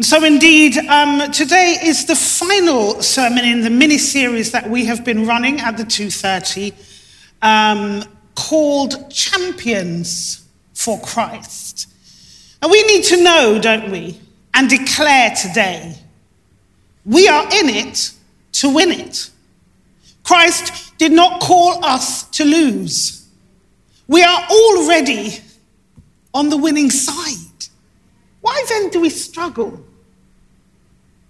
So, indeed, um, today is the final sermon in the mini series that we have been running at the 2:30, um, called "Champions for Christ." And we need to know, don't we, and declare today, we are in it to win it. Christ did not call us to lose. We are already on the winning side. Why then do we struggle?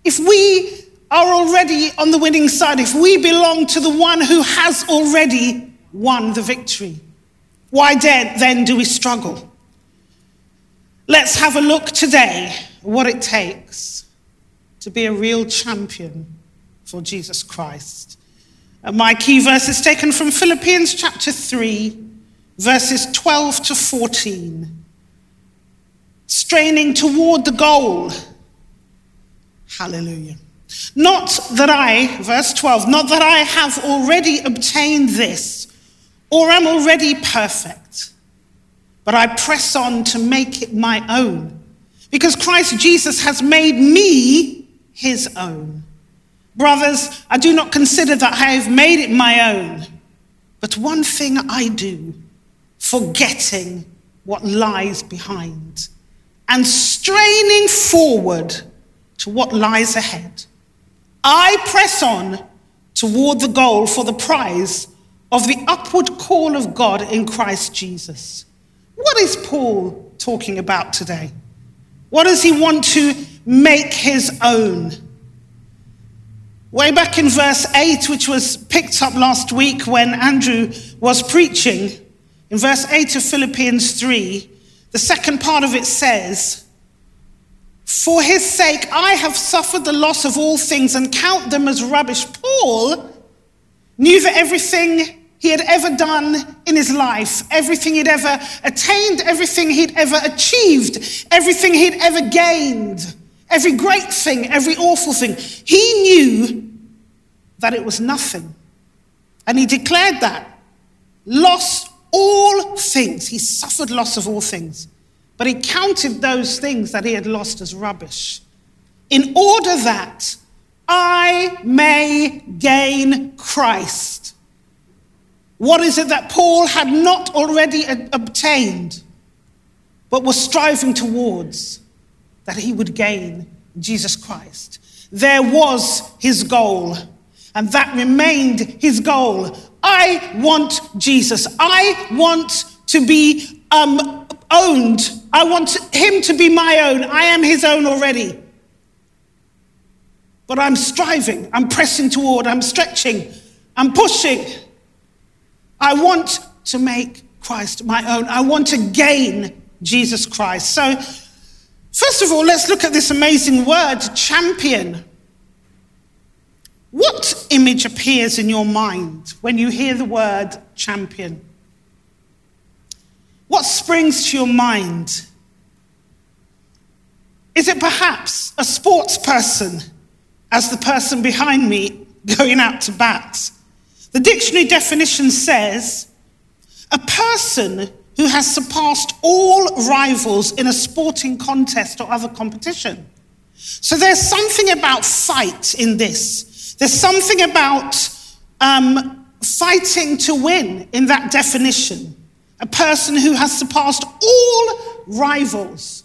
If we are already on the winning side, if we belong to the one who has already won the victory, why then do we struggle? Let's have a look today what it takes to be a real champion for Jesus Christ. And my key verse is taken from Philippians chapter 3, verses 12 to 14 straining toward the goal. Hallelujah. Not that I, verse 12, not that I have already obtained this or am already perfect, but I press on to make it my own, because Christ Jesus has made me his own. Brothers, I do not consider that I have made it my own, but one thing I do, forgetting what lies behind and straining forward to what lies ahead. I press on toward the goal for the prize of the upward call of God in Christ Jesus. What is Paul talking about today? What does he want to make his own? Way back in verse 8, which was picked up last week when Andrew was preaching, in verse 8 of Philippians 3, the second part of it says, For his sake I have suffered the loss of all things and count them as rubbish. Paul knew that everything he had ever done in his life, everything he'd ever attained, everything he'd ever achieved, everything he'd ever gained, every great thing, every awful thing, he knew that it was nothing. And he declared that lost all things. He suffered loss of all things. But he counted those things that he had lost as rubbish in order that I may gain Christ. What is it that Paul had not already obtained, but was striving towards? That he would gain Jesus Christ. There was his goal, and that remained his goal I want Jesus. I want to be um, owned. I want him to be my own. I am his own already. But I'm striving, I'm pressing toward, I'm stretching, I'm pushing. I want to make Christ my own. I want to gain Jesus Christ. So, first of all, let's look at this amazing word, champion. What image appears in your mind when you hear the word champion? What springs to your mind? Is it perhaps a sports person, as the person behind me going out to bat? The dictionary definition says a person who has surpassed all rivals in a sporting contest or other competition. So there's something about fight in this. There's something about um, fighting to win in that definition. A person who has surpassed all rivals.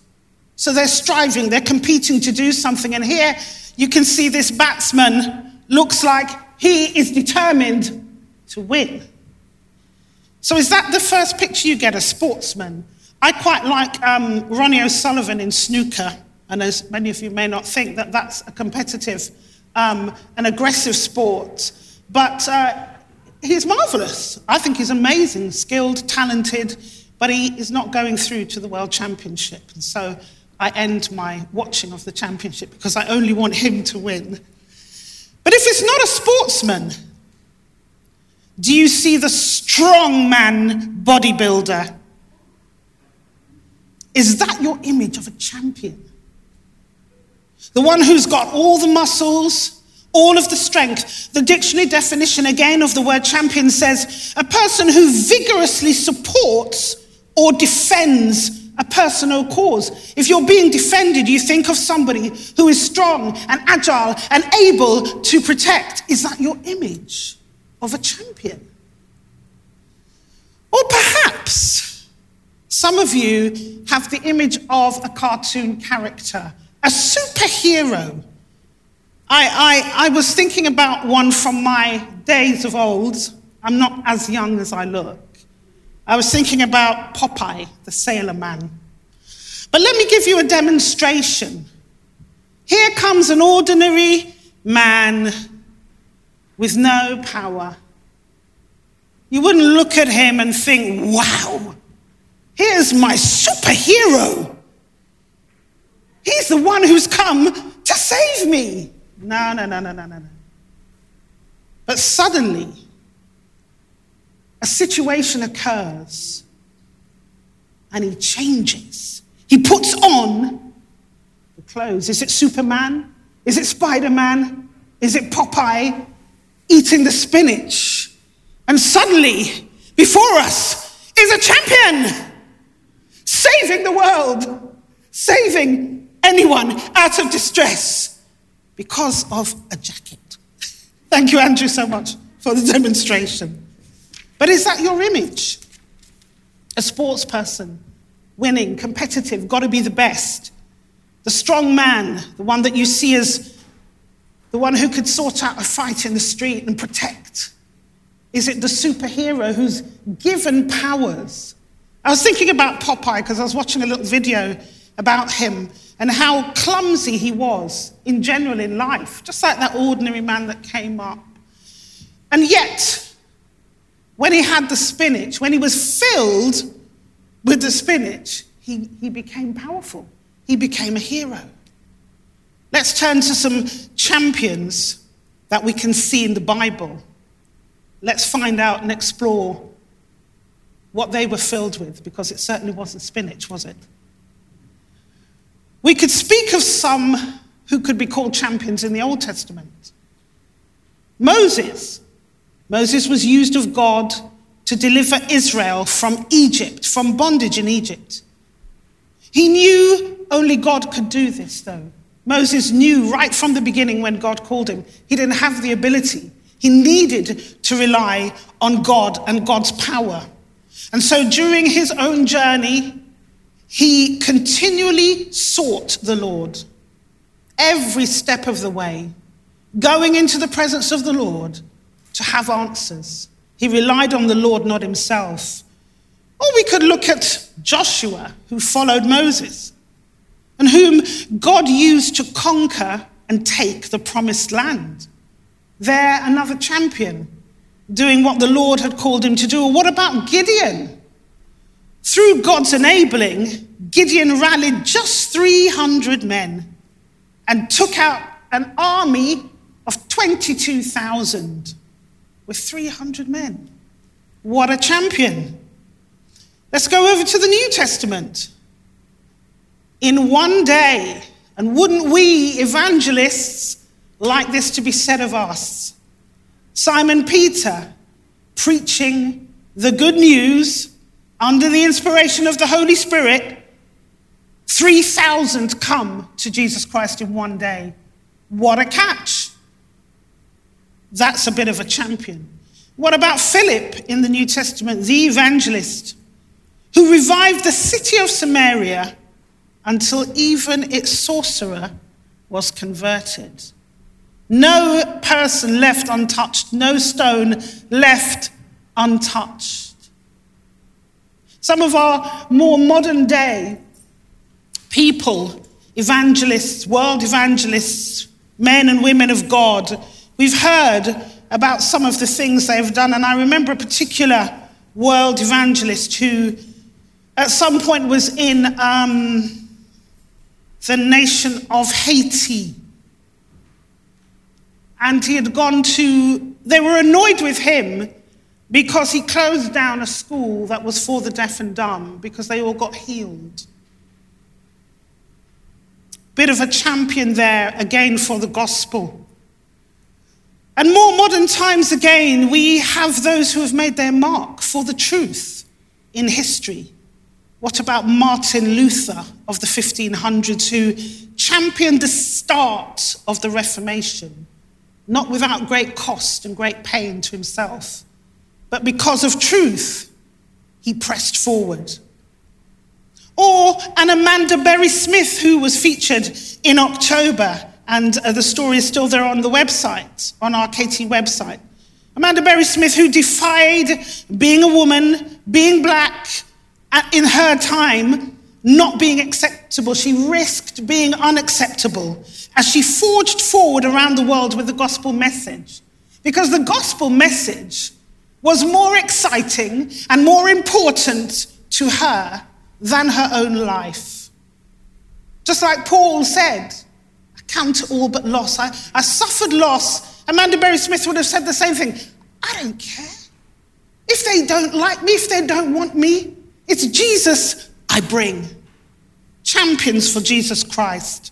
So they're striving, they're competing to do something. And here you can see this batsman looks like he is determined to win. So is that the first picture you get, a sportsman? I quite like um, Ronnie O'Sullivan in snooker. And as many of you may not think that that's a competitive um, an aggressive sport, but uh, he's marvelous. I think he's amazing, skilled, talented, but he is not going through to the World Championship. And so I end my watching of the championship because I only want him to win. But if it's not a sportsman, do you see the strong man bodybuilder? Is that your image of a champion? The one who's got all the muscles, all of the strength. The dictionary definition again of the word champion says a person who vigorously supports or defends a personal cause. If you're being defended, you think of somebody who is strong and agile and able to protect. Is that your image of a champion? Or perhaps some of you have the image of a cartoon character, a superhero. I, I, I was thinking about one from my days of old. I'm not as young as I look. I was thinking about Popeye, the sailor man. But let me give you a demonstration. Here comes an ordinary man with no power, you wouldn't look at him and think, wow, here's my superhero. He's the one who's come to save me. No, no, no, no, no, no, no. But suddenly, a situation occurs and he changes. He puts on the clothes. Is it Superman? Is it Spider Man? Is it Popeye eating the spinach? And suddenly, before us is a champion saving the world, saving anyone out of distress because of a jacket. Thank you, Andrew, so much for the demonstration. But is that your image? A sports person, winning, competitive, got to be the best. The strong man, the one that you see as the one who could sort out a fight in the street and protect. Is it the superhero who's given powers? I was thinking about Popeye because I was watching a little video about him and how clumsy he was in general in life, just like that ordinary man that came up. And yet, when he had the spinach, when he was filled with the spinach, he, he became powerful. He became a hero. Let's turn to some champions that we can see in the Bible. Let's find out and explore what they were filled with, because it certainly wasn't spinach, was it? We could speak of some who could be called champions in the Old Testament. Moses. Moses was used of God to deliver Israel from Egypt, from bondage in Egypt. He knew only God could do this, though. Moses knew right from the beginning when God called him, he didn't have the ability. He needed to rely on God and God's power. And so during his own journey, he continually sought the Lord every step of the way, going into the presence of the Lord to have answers. He relied on the Lord, not himself. Or we could look at Joshua, who followed Moses, and whom God used to conquer and take the promised land there another champion doing what the Lord had called him to do? Or what about Gideon? Through God's enabling, Gideon rallied just 300 men and took out an army of 22,000 with 300 men. What a champion. Let's go over to the New Testament. In one day, and wouldn't we evangelists like this to be said of us. Simon Peter preaching the good news under the inspiration of the Holy Spirit. 3,000 come to Jesus Christ in one day. What a catch! That's a bit of a champion. What about Philip in the New Testament, the evangelist, who revived the city of Samaria until even its sorcerer was converted? No person left untouched, no stone left untouched. Some of our more modern day people, evangelists, world evangelists, men and women of God, we've heard about some of the things they've done. And I remember a particular world evangelist who, at some point, was in um, the nation of Haiti and he had gone to, they were annoyed with him because he closed down a school that was for the deaf and dumb because they all got healed. Bit of a champion there again for the gospel. And more modern times again, we have those who have made their mark for the truth in history. What about Martin Luther of the 1500s, who championed the start of the Reformation, not without great cost and great pain to himself, but because of truth, he pressed forward? Or an Amanda Berry Smith, who was featured in October, and uh, the story is still there on the website, on our KT website. Amanda Berry Smith, who defied being a woman, being black, in her time, not being acceptable. She risked being unacceptable as she forged forward around the world with the gospel message. Because the gospel message was more exciting and more important to her than her own life. Just like Paul said, I count all but loss. I, I suffered loss. Amanda Berry Smith would have said the same thing. I don't care. If they don't like me, if they don't want me, it's Jesus I bring. Champions for Jesus Christ.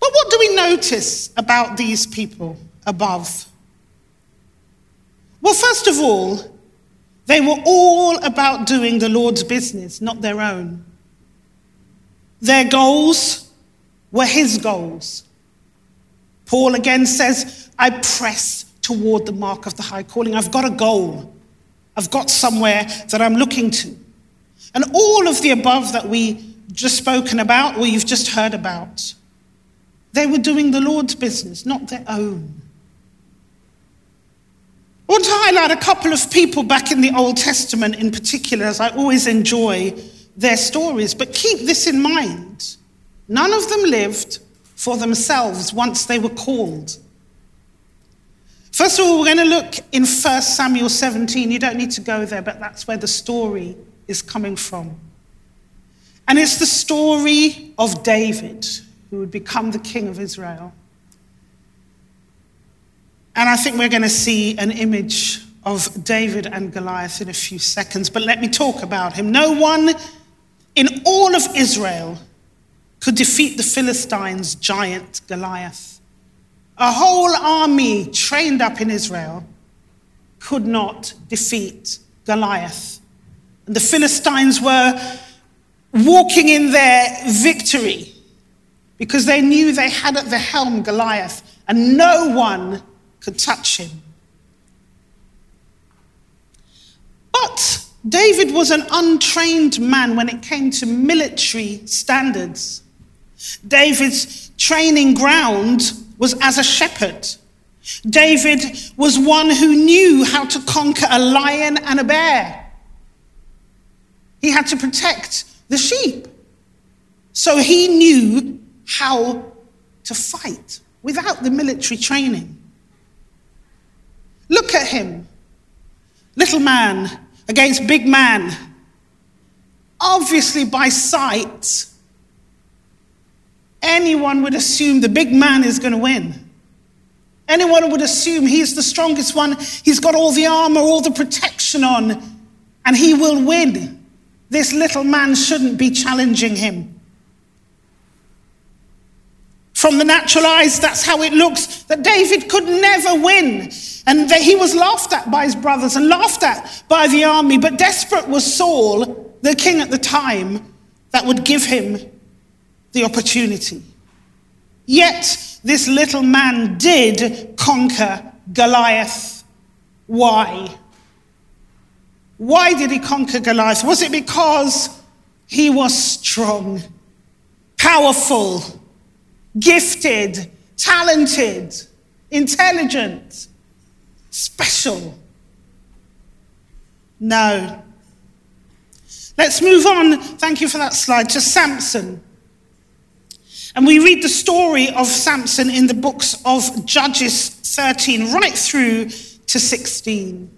But what do we notice about these people above? Well, first of all, they were all about doing the Lord's business, not their own. Their goals were his goals. Paul again says, I press toward the mark of the high calling. I've got a goal. I've got somewhere that I'm looking to. And all of the above that we just spoken about or you've just heard about, they were doing the Lord's business, not their own. I want to highlight a couple of people back in the Old Testament in particular, as I always enjoy their stories. But keep this in mind none of them lived for themselves once they were called. First of all, we're going to look in 1 Samuel 17. You don't need to go there, but that's where the story is coming from. And it's the story of David, who would become the king of Israel. And I think we're going to see an image of David and Goliath in a few seconds, but let me talk about him. No one in all of Israel could defeat the Philistines' giant Goliath. A whole army trained up in Israel could not defeat Goliath. And the Philistines were walking in their victory because they knew they had at the helm Goliath and no one could touch him. But David was an untrained man when it came to military standards. David's training ground was as a shepherd. David was one who knew how to conquer a lion and a bear. He had to protect the sheep. So he knew how to fight without the military training. Look at him. Little man against big man. Obviously, by sight, anyone would assume the big man is going to win. Anyone would assume he's the strongest one, he's got all the armor, all the protection on, and he will win. This little man shouldn't be challenging him. From the natural eyes, that's how it looks that David could never win. And that he was laughed at by his brothers and laughed at by the army. But desperate was Saul, the king at the time, that would give him the opportunity. Yet this little man did conquer Goliath. Why? Why did he conquer Goliath? Was it because he was strong, powerful, gifted, talented, intelligent, special? No. Let's move on. Thank you for that slide to Samson. And we read the story of Samson in the books of Judges 13 right through to 16.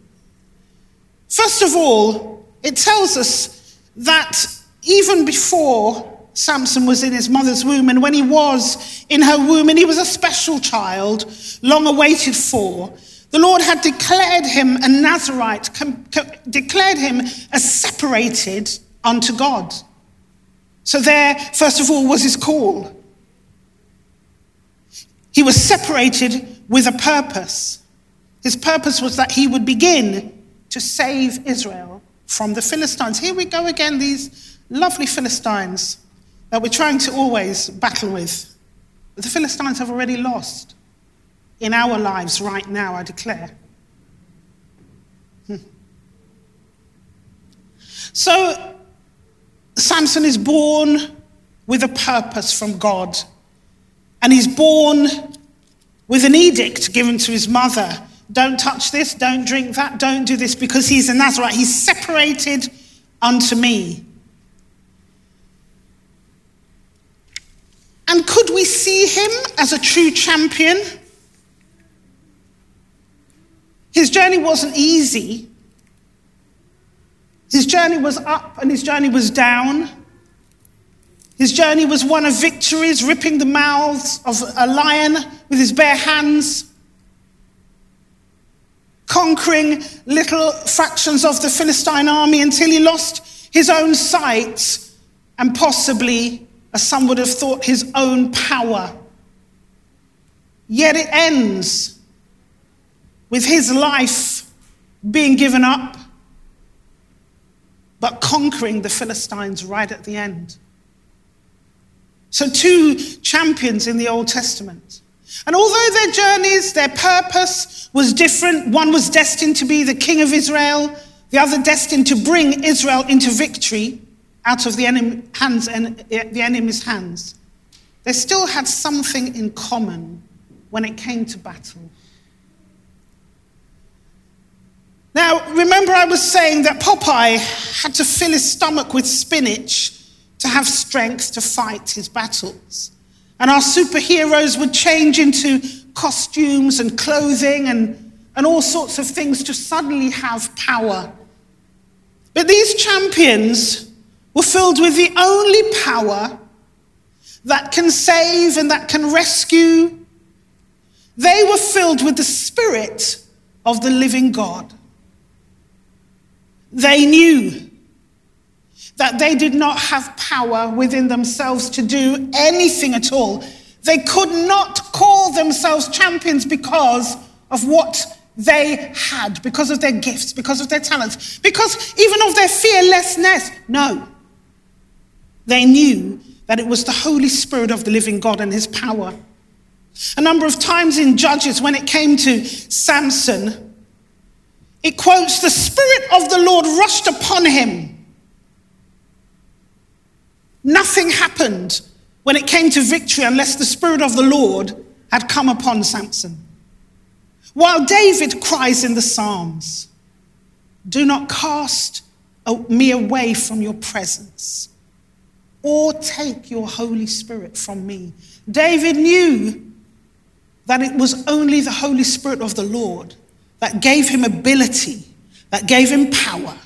First of all, it tells us that even before Samson was in his mother's womb, and when he was in her womb, and he was a special child, long awaited for, the Lord had declared him a Nazarite, com- com- declared him as separated unto God. So, there, first of all, was his call. He was separated with a purpose. His purpose was that he would begin to save Israel from the Philistines. Here we go again, these lovely Philistines that we're trying to always battle with. But the Philistines have already lost in our lives right now, I declare. Hmm. So, Samson is born with a purpose from God, and he's born with an edict given to his mother don't touch this, don't drink that, don't do this, because he's a Nazarite. He's separated unto me. And could we see him as a true champion? His journey wasn't easy. His journey was up and his journey was down. His journey was one of victories, ripping the mouths of a lion with his bare hands, conquering little fractions of the Philistine army until he lost his own sight and possibly, as some would have thought, his own power. Yet it ends with his life being given up, but conquering the Philistines right at the end. So, two champions in the Old Testament. And although their journeys, their purpose was different, one was destined to be the king of Israel, the other destined to bring Israel into victory out of the, enemy, hands, eh, the enemy's hands, they still had something in common when it came to battle. Now, remember, I was saying that Popeye had to fill his stomach with spinach to have strength to fight his battles. And our superheroes would change into costumes and clothing and, and all sorts of things to suddenly have power. But these champions were filled with the only power that can save and that can rescue. They were filled with the Spirit of the living God. They knew that they did not have power within themselves to do anything at all. They could not call themselves champions because of what they had, because of their gifts, because of their talents, because even of their fearlessness. No. They knew that it was the Holy Spirit of the living God and his power. A number of times in Judges, when it came to Samson, it quotes, The Spirit of the Lord rushed upon him Nothing happened when it came to victory unless the Spirit of the Lord had come upon Samson. While David cries in the Psalms, Do not cast me away from your presence or take your Holy Spirit from me. David knew that it was only the Holy Spirit of the Lord that gave him ability, that gave him power,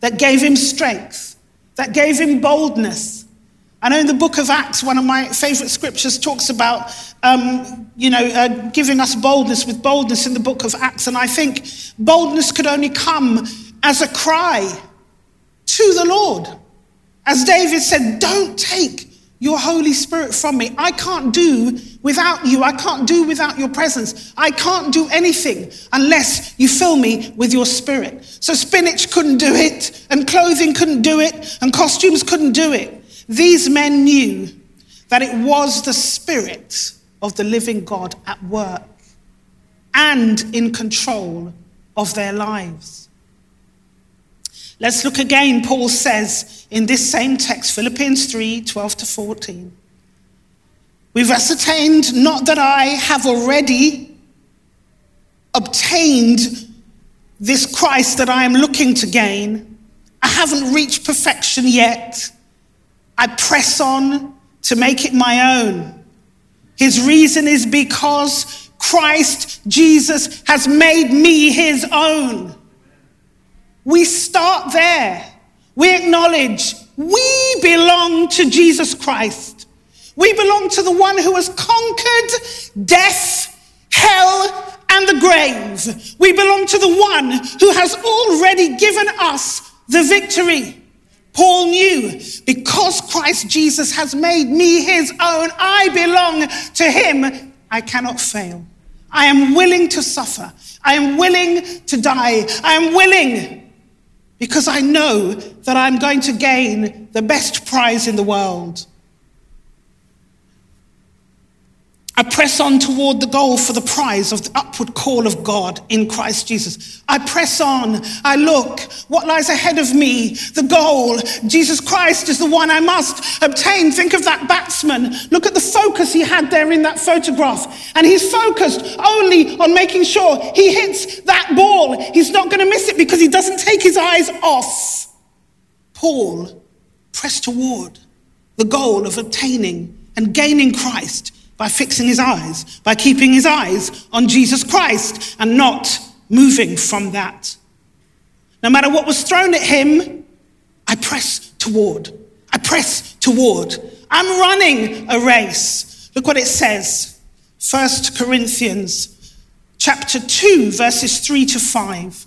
that gave him strength, that gave him boldness. I know in the book of Acts, one of my favorite scriptures talks about, um, you know, uh, giving us boldness with boldness in the book of Acts. And I think boldness could only come as a cry to the Lord. As David said, Don't take your Holy Spirit from me. I can't do without you. I can't do without your presence. I can't do anything unless you fill me with your spirit. So spinach couldn't do it, and clothing couldn't do it, and costumes couldn't do it. These men knew that it was the spirit of the living God at work and in control of their lives. Let's look again. Paul says in this same text, Philippians 3 12 to 14. We've ascertained not that I have already obtained this Christ that I am looking to gain. I haven't reached perfection yet. I press on to make it my own. His reason is because Christ Jesus has made me his own. We start there. We acknowledge we belong to Jesus Christ. We belong to the one who has conquered death, hell, and the grave. We belong to the one who has already given us the victory. Paul knew because Christ Jesus has made me his own, I belong to him. I cannot fail. I am willing to suffer. I am willing to die. I am willing because I know that I'm going to gain the best prize in the world. I press on toward the goal for the prize of the upward call of God in Christ Jesus. I press on. I look. What lies ahead of me? The goal. Jesus Christ is the one I must obtain. Think of that batsman. Look at the focus he had there in that photograph. And he's focused only on making sure he hits that ball. He's not going to miss it because he doesn't take his eyes off. Paul pressed toward the goal of obtaining and gaining Christ by fixing his eyes, by keeping his eyes on Jesus Christ and not moving from that. No matter what was thrown at him, I press toward. I press toward. I'm running a race. Look what it says. 1 Corinthians chapter 2 verses 3 to 5.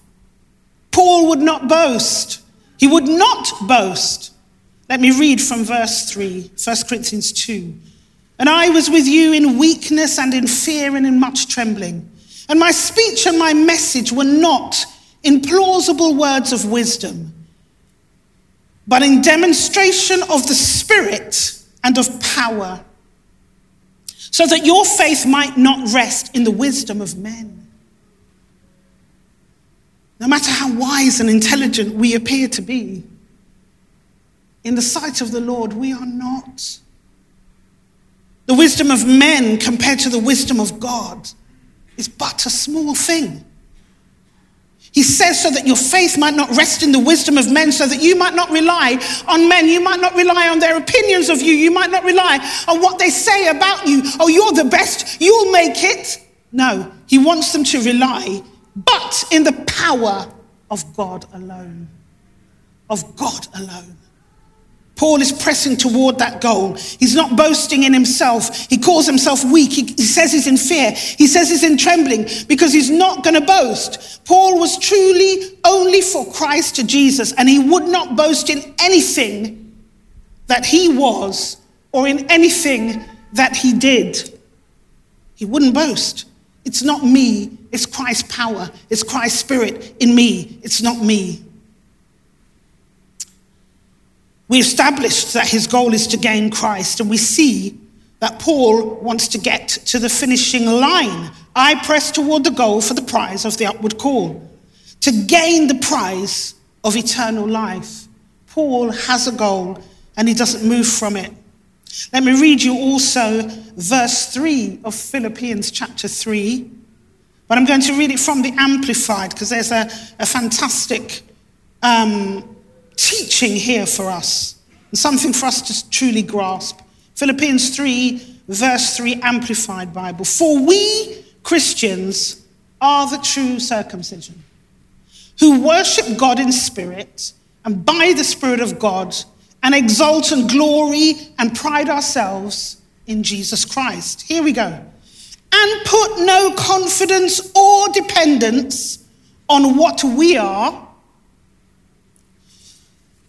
Paul would not boast. He would not boast. Let me read from verse 3, 1 Corinthians 2. And I was with you in weakness and in fear and in much trembling. And my speech and my message were not in plausible words of wisdom, but in demonstration of the Spirit and of power, so that your faith might not rest in the wisdom of men. No matter how wise and intelligent we appear to be, in the sight of the Lord, we are not. The wisdom of men compared to the wisdom of God is but a small thing. He says so that your faith might not rest in the wisdom of men, so that you might not rely on men. You might not rely on their opinions of you. You might not rely on what they say about you. Oh, you're the best. You'll make it. No, he wants them to rely, but in the power of God alone. Of God alone. Paul is pressing toward that goal. He's not boasting in himself. He calls himself weak. He, he says he's in fear. He says he's in trembling because he's not going to boast. Paul was truly only for Christ to Jesus, and he would not boast in anything that he was or in anything that he did. He wouldn't boast. It's not me, it's Christ's power, it's Christ's spirit in me, it's not me. We established that his goal is to gain Christ, and we see that Paul wants to get to the finishing line. I press toward the goal for the prize of the upward call, to gain the prize of eternal life. Paul has a goal and he doesn't move from it. Let me read you also verse 3 of Philippians chapter 3. But I'm going to read it from the Amplified because there's a, a fantastic um, teaching here for us, and something for us to truly grasp. Philippians 3, verse 3, Amplified Bible. For we Christians are the true circumcision, who worship God in spirit and by the Spirit of God, and exalt and glory and pride ourselves in Jesus Christ. Here we go. And put no confidence or dependence on what we are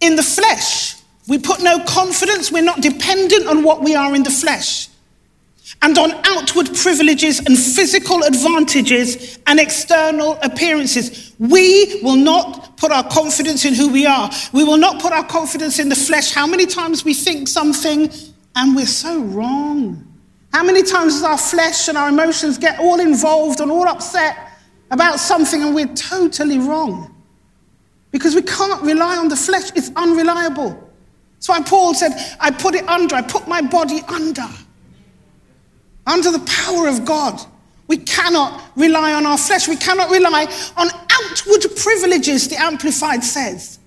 in the flesh. We put no confidence, we're not dependent on what we are in the flesh and on outward privileges and physical advantages and external appearances. We will not put our confidence in who we are. We will not put our confidence in the flesh. How many times we think something and we're so wrong? How many times does our flesh and our emotions get all involved and all upset about something and we're totally wrong? Because we can't rely on the flesh, it's unreliable. That's why Paul said, I put it under, I put my body under, under the power of God. We cannot rely on our flesh. We cannot rely on outward privileges, the Amplified says.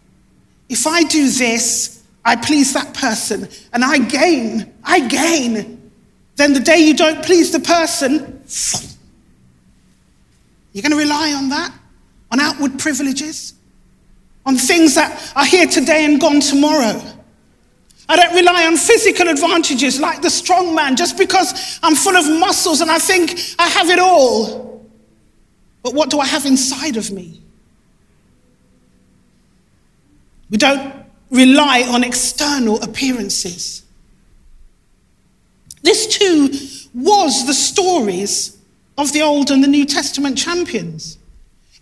If I do this, I please that person and I gain, I gain. Then the day you don't please the person, you're going to rely on that, on outward privileges on things that are here today and gone tomorrow. I don't rely on physical advantages like the strong man just because I'm full of muscles and I think I have it all. But what do I have inside of me? We don't rely on external appearances. This too was the stories of the Old and the New Testament champions.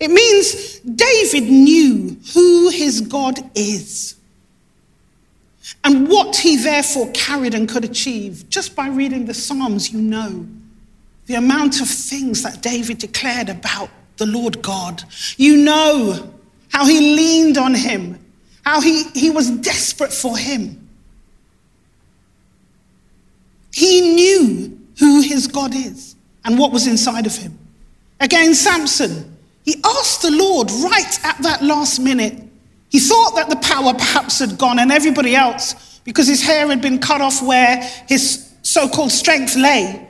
It means David knew who his God is and what he therefore carried and could achieve. Just by reading the Psalms, you know the amount of things that David declared about the Lord God. You know how he leaned on him, how he, he was desperate for him. He knew who his God is and what was inside of him. Again, Samson, he asked the Lord right at that last minute. He thought that the power perhaps had gone, and everybody else, because his hair had been cut off where his so called strength lay,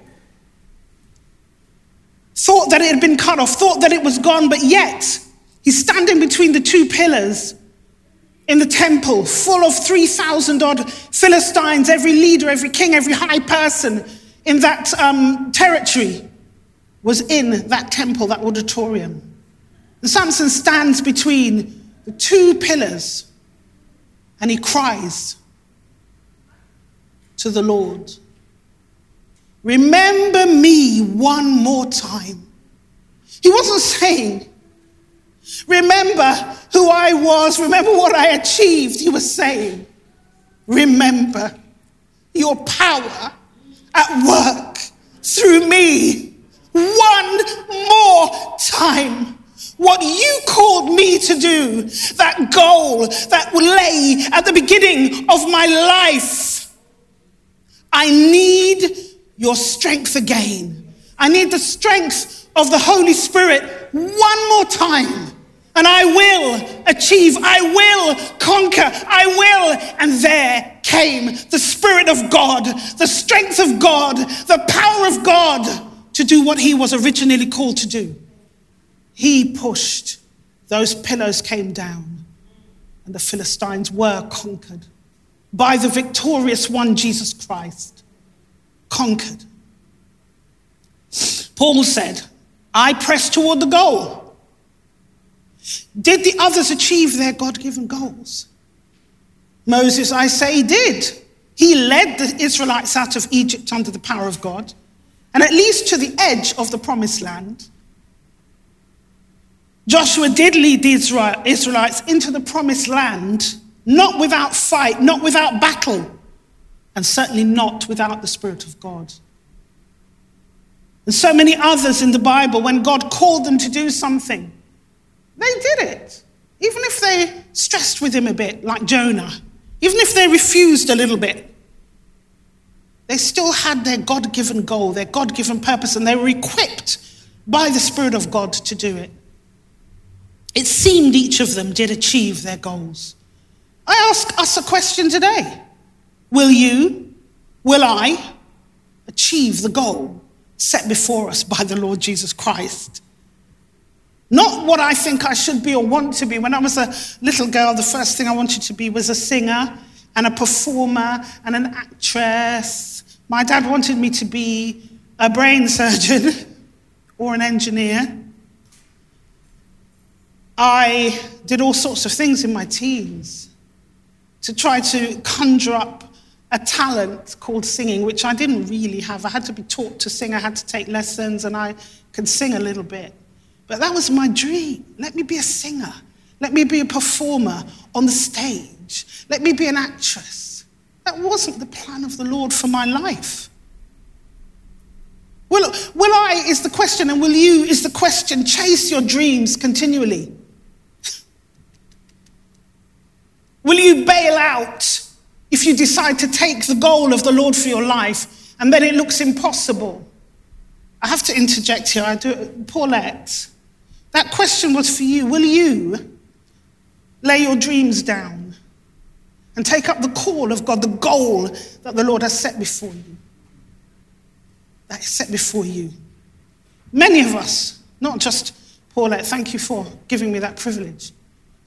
thought that it had been cut off, thought that it was gone, but yet he's standing between the two pillars in the temple, full of 3,000 odd Philistines, every leader, every king, every high person in that um, territory was in that temple, that auditorium. And Samson stands between the two pillars and he cries to the Lord Remember me one more time. He wasn't saying, Remember who I was, remember what I achieved. He was saying, Remember your power at work through me one more time. What you called me to do, that goal that lay at the beginning of my life. I need your strength again. I need the strength of the Holy Spirit one more time. And I will achieve, I will conquer, I will. And there came the Spirit of God, the strength of God, the power of God to do what he was originally called to do. He pushed, those pillars came down, and the Philistines were conquered by the victorious one, Jesus Christ. Conquered. Paul said, I press toward the goal. Did the others achieve their God given goals? Moses, I say, did. He led the Israelites out of Egypt under the power of God and at least to the edge of the promised land. Joshua did lead the Israelites into the promised land, not without fight, not without battle, and certainly not without the Spirit of God. And so many others in the Bible, when God called them to do something, they did it. Even if they stressed with him a bit, like Jonah, even if they refused a little bit, they still had their God given goal, their God given purpose, and they were equipped by the Spirit of God to do it. It seemed each of them did achieve their goals. I ask us a question today Will you, will I achieve the goal set before us by the Lord Jesus Christ? Not what I think I should be or want to be. When I was a little girl, the first thing I wanted to be was a singer and a performer and an actress. My dad wanted me to be a brain surgeon or an engineer. I did all sorts of things in my teens to try to conjure up a talent called singing, which I didn't really have. I had to be taught to sing, I had to take lessons, and I could sing a little bit. But that was my dream. Let me be a singer. Let me be a performer on the stage. Let me be an actress. That wasn't the plan of the Lord for my life. Will, will I is the question, and will you is the question. Chase your dreams continually. Will you bail out if you decide to take the goal of the Lord for your life and then it looks impossible? I have to interject here. I do, Paulette. That question was for you. Will you lay your dreams down and take up the call of God, the goal that the Lord has set before you? That is set before you. Many of us, not just Paulette, thank you for giving me that privilege.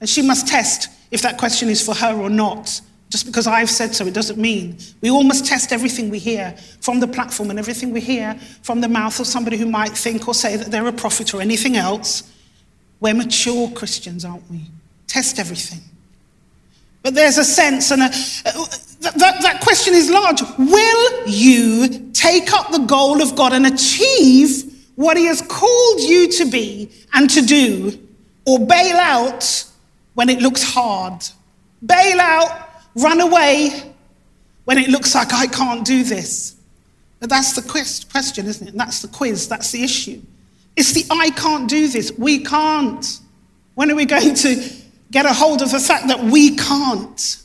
And she must test if that question is for her or not. Just because I've said so, it doesn't mean. We all must test everything we hear from the platform and everything we hear from the mouth of somebody who might think or say that they're a prophet or anything else. We're mature Christians, aren't we? Test everything. But there's a sense, and a, that, that question is large. Will you take up the goal of God and achieve what He has called you to be and to do or bail out when it looks hard. Bail out, run away when it looks like I can't do this. But that's the question, isn't it? And that's the quiz, that's the issue. It's the I can't do this. We can't. When are we going to get a hold of the fact that we can't?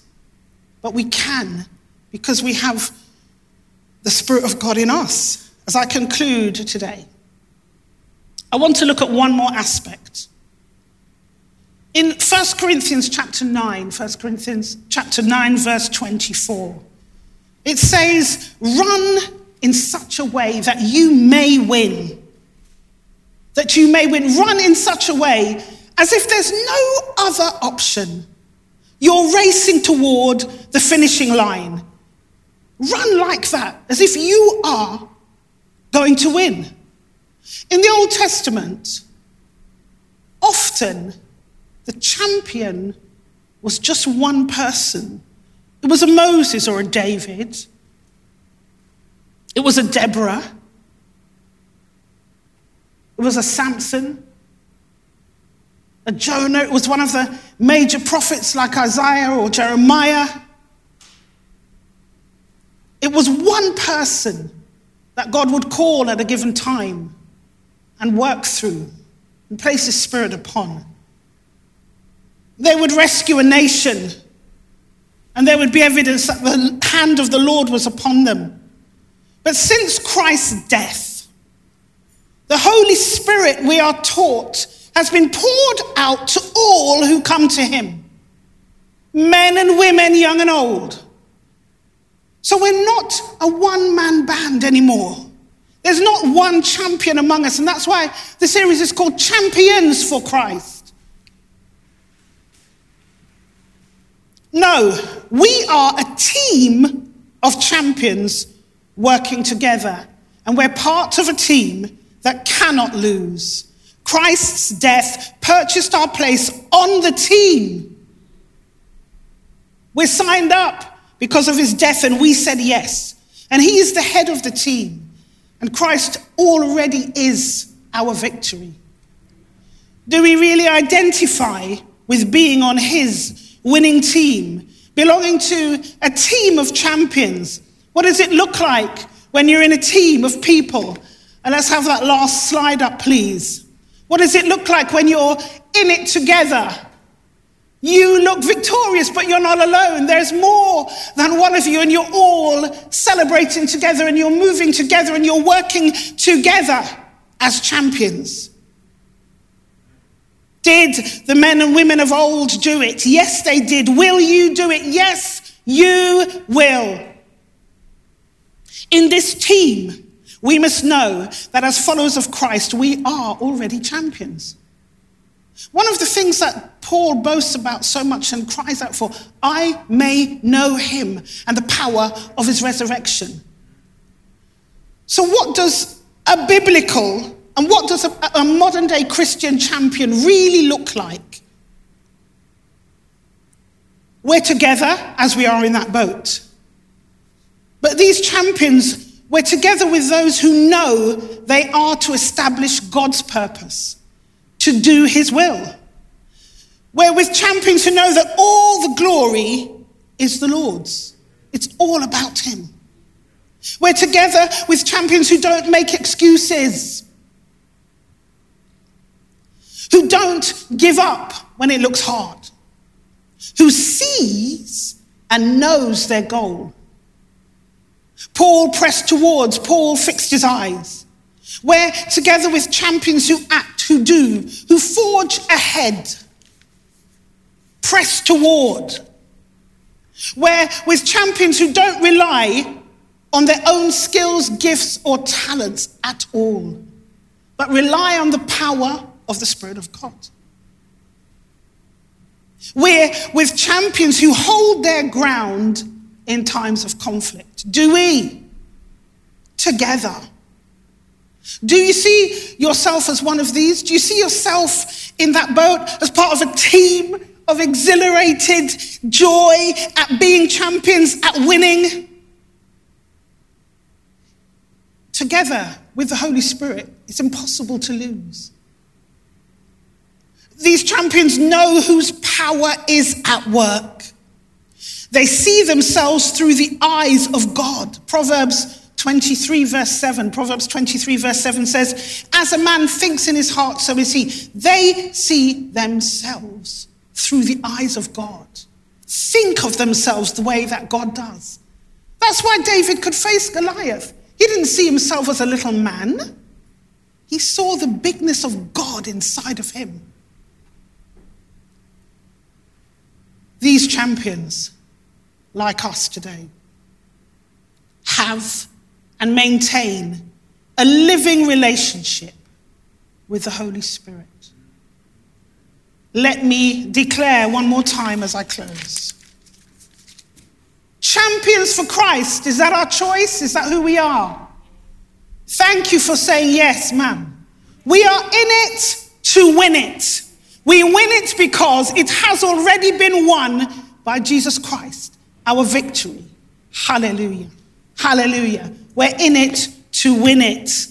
But we can because we have the Spirit of God in us. As I conclude today, I want to look at one more aspect. In 1 Corinthians chapter 9, 1 Corinthians chapter 9, verse 24, it says, Run in such a way that you may win. That you may win. Run in such a way as if there's no other option. You're racing toward the finishing line. Run like that, as if you are going to win. In the Old Testament, often the champion was just one person. It was a Moses or a David. It was a Deborah. It was a Samson, a Jonah. It was one of the major prophets like Isaiah or Jeremiah. It was one person that God would call at a given time and work through and place His Spirit upon. They would rescue a nation, and there would be evidence that the hand of the Lord was upon them. But since Christ's death, the Holy Spirit, we are taught, has been poured out to all who come to Him men and women, young and old. So we're not a one man band anymore. There's not one champion among us, and that's why the series is called Champions for Christ. No, we are a team of champions working together, and we're part of a team that cannot lose. Christ's death purchased our place on the team. We're signed up because of his death, and we said yes. And he is the head of the team. And Christ already is our victory. Do we really identify with being on his winning team, belonging to a team of champions? What does it look like when you're in a team of people? And let's have that last slide up, please. What does it look like when you're in it together? You look victorious, but you're not alone. There's more than one of you, and you're all celebrating together, and you're moving together, and you're working together as champions. Did the men and women of old do it? Yes, they did. Will you do it? Yes, you will. In this team, we must know that as followers of Christ, we are already champions. One of the things that Paul boasts about so much and cries out for, I may know him and the power of his resurrection. So, what does a biblical and what does a, a modern day Christian champion really look like? We're together as we are in that boat. But these champions, we're together with those who know they are to establish God's purpose to do his will. We're with champions who know that all the glory is the Lord's. It's all about him. We're together with champions who don't make excuses, who don't give up when it looks hard, who sees and knows their goal. Paul pressed towards, Paul fixed his eyes. We're together with champions who act, who do, who forge ahead, press toward. We're with champions who don't rely on their own skills, gifts, or talents at all, but rely on the power of the Spirit of God. We're with champions who hold their ground in times of conflict. Do we? Together. Do you see yourself as one of these? Do you see yourself in that boat as part of a team of exhilarated joy at being champions, at winning? Together with the Holy Spirit, it's impossible to lose. These champions know whose power is at work. They see themselves through the eyes of God. Proverbs 23, verse 7. Proverbs 23, verse 7 says, As a man thinks in his heart, so is he. They see themselves through the eyes of God. Think of themselves the way that God does. That's why David could face Goliath. He didn't see himself as a little man, he saw the bigness of God inside of him. These champions, like us today, have and maintain a living relationship with the Holy Spirit. Let me declare one more time as I close. Champions for Christ, is that our choice? Is that who we are? Thank you for saying yes, ma'am. We are in it to win it. We win it because it has already been won by Jesus Christ, our victory. Hallelujah. Hallelujah. We're in it to win it.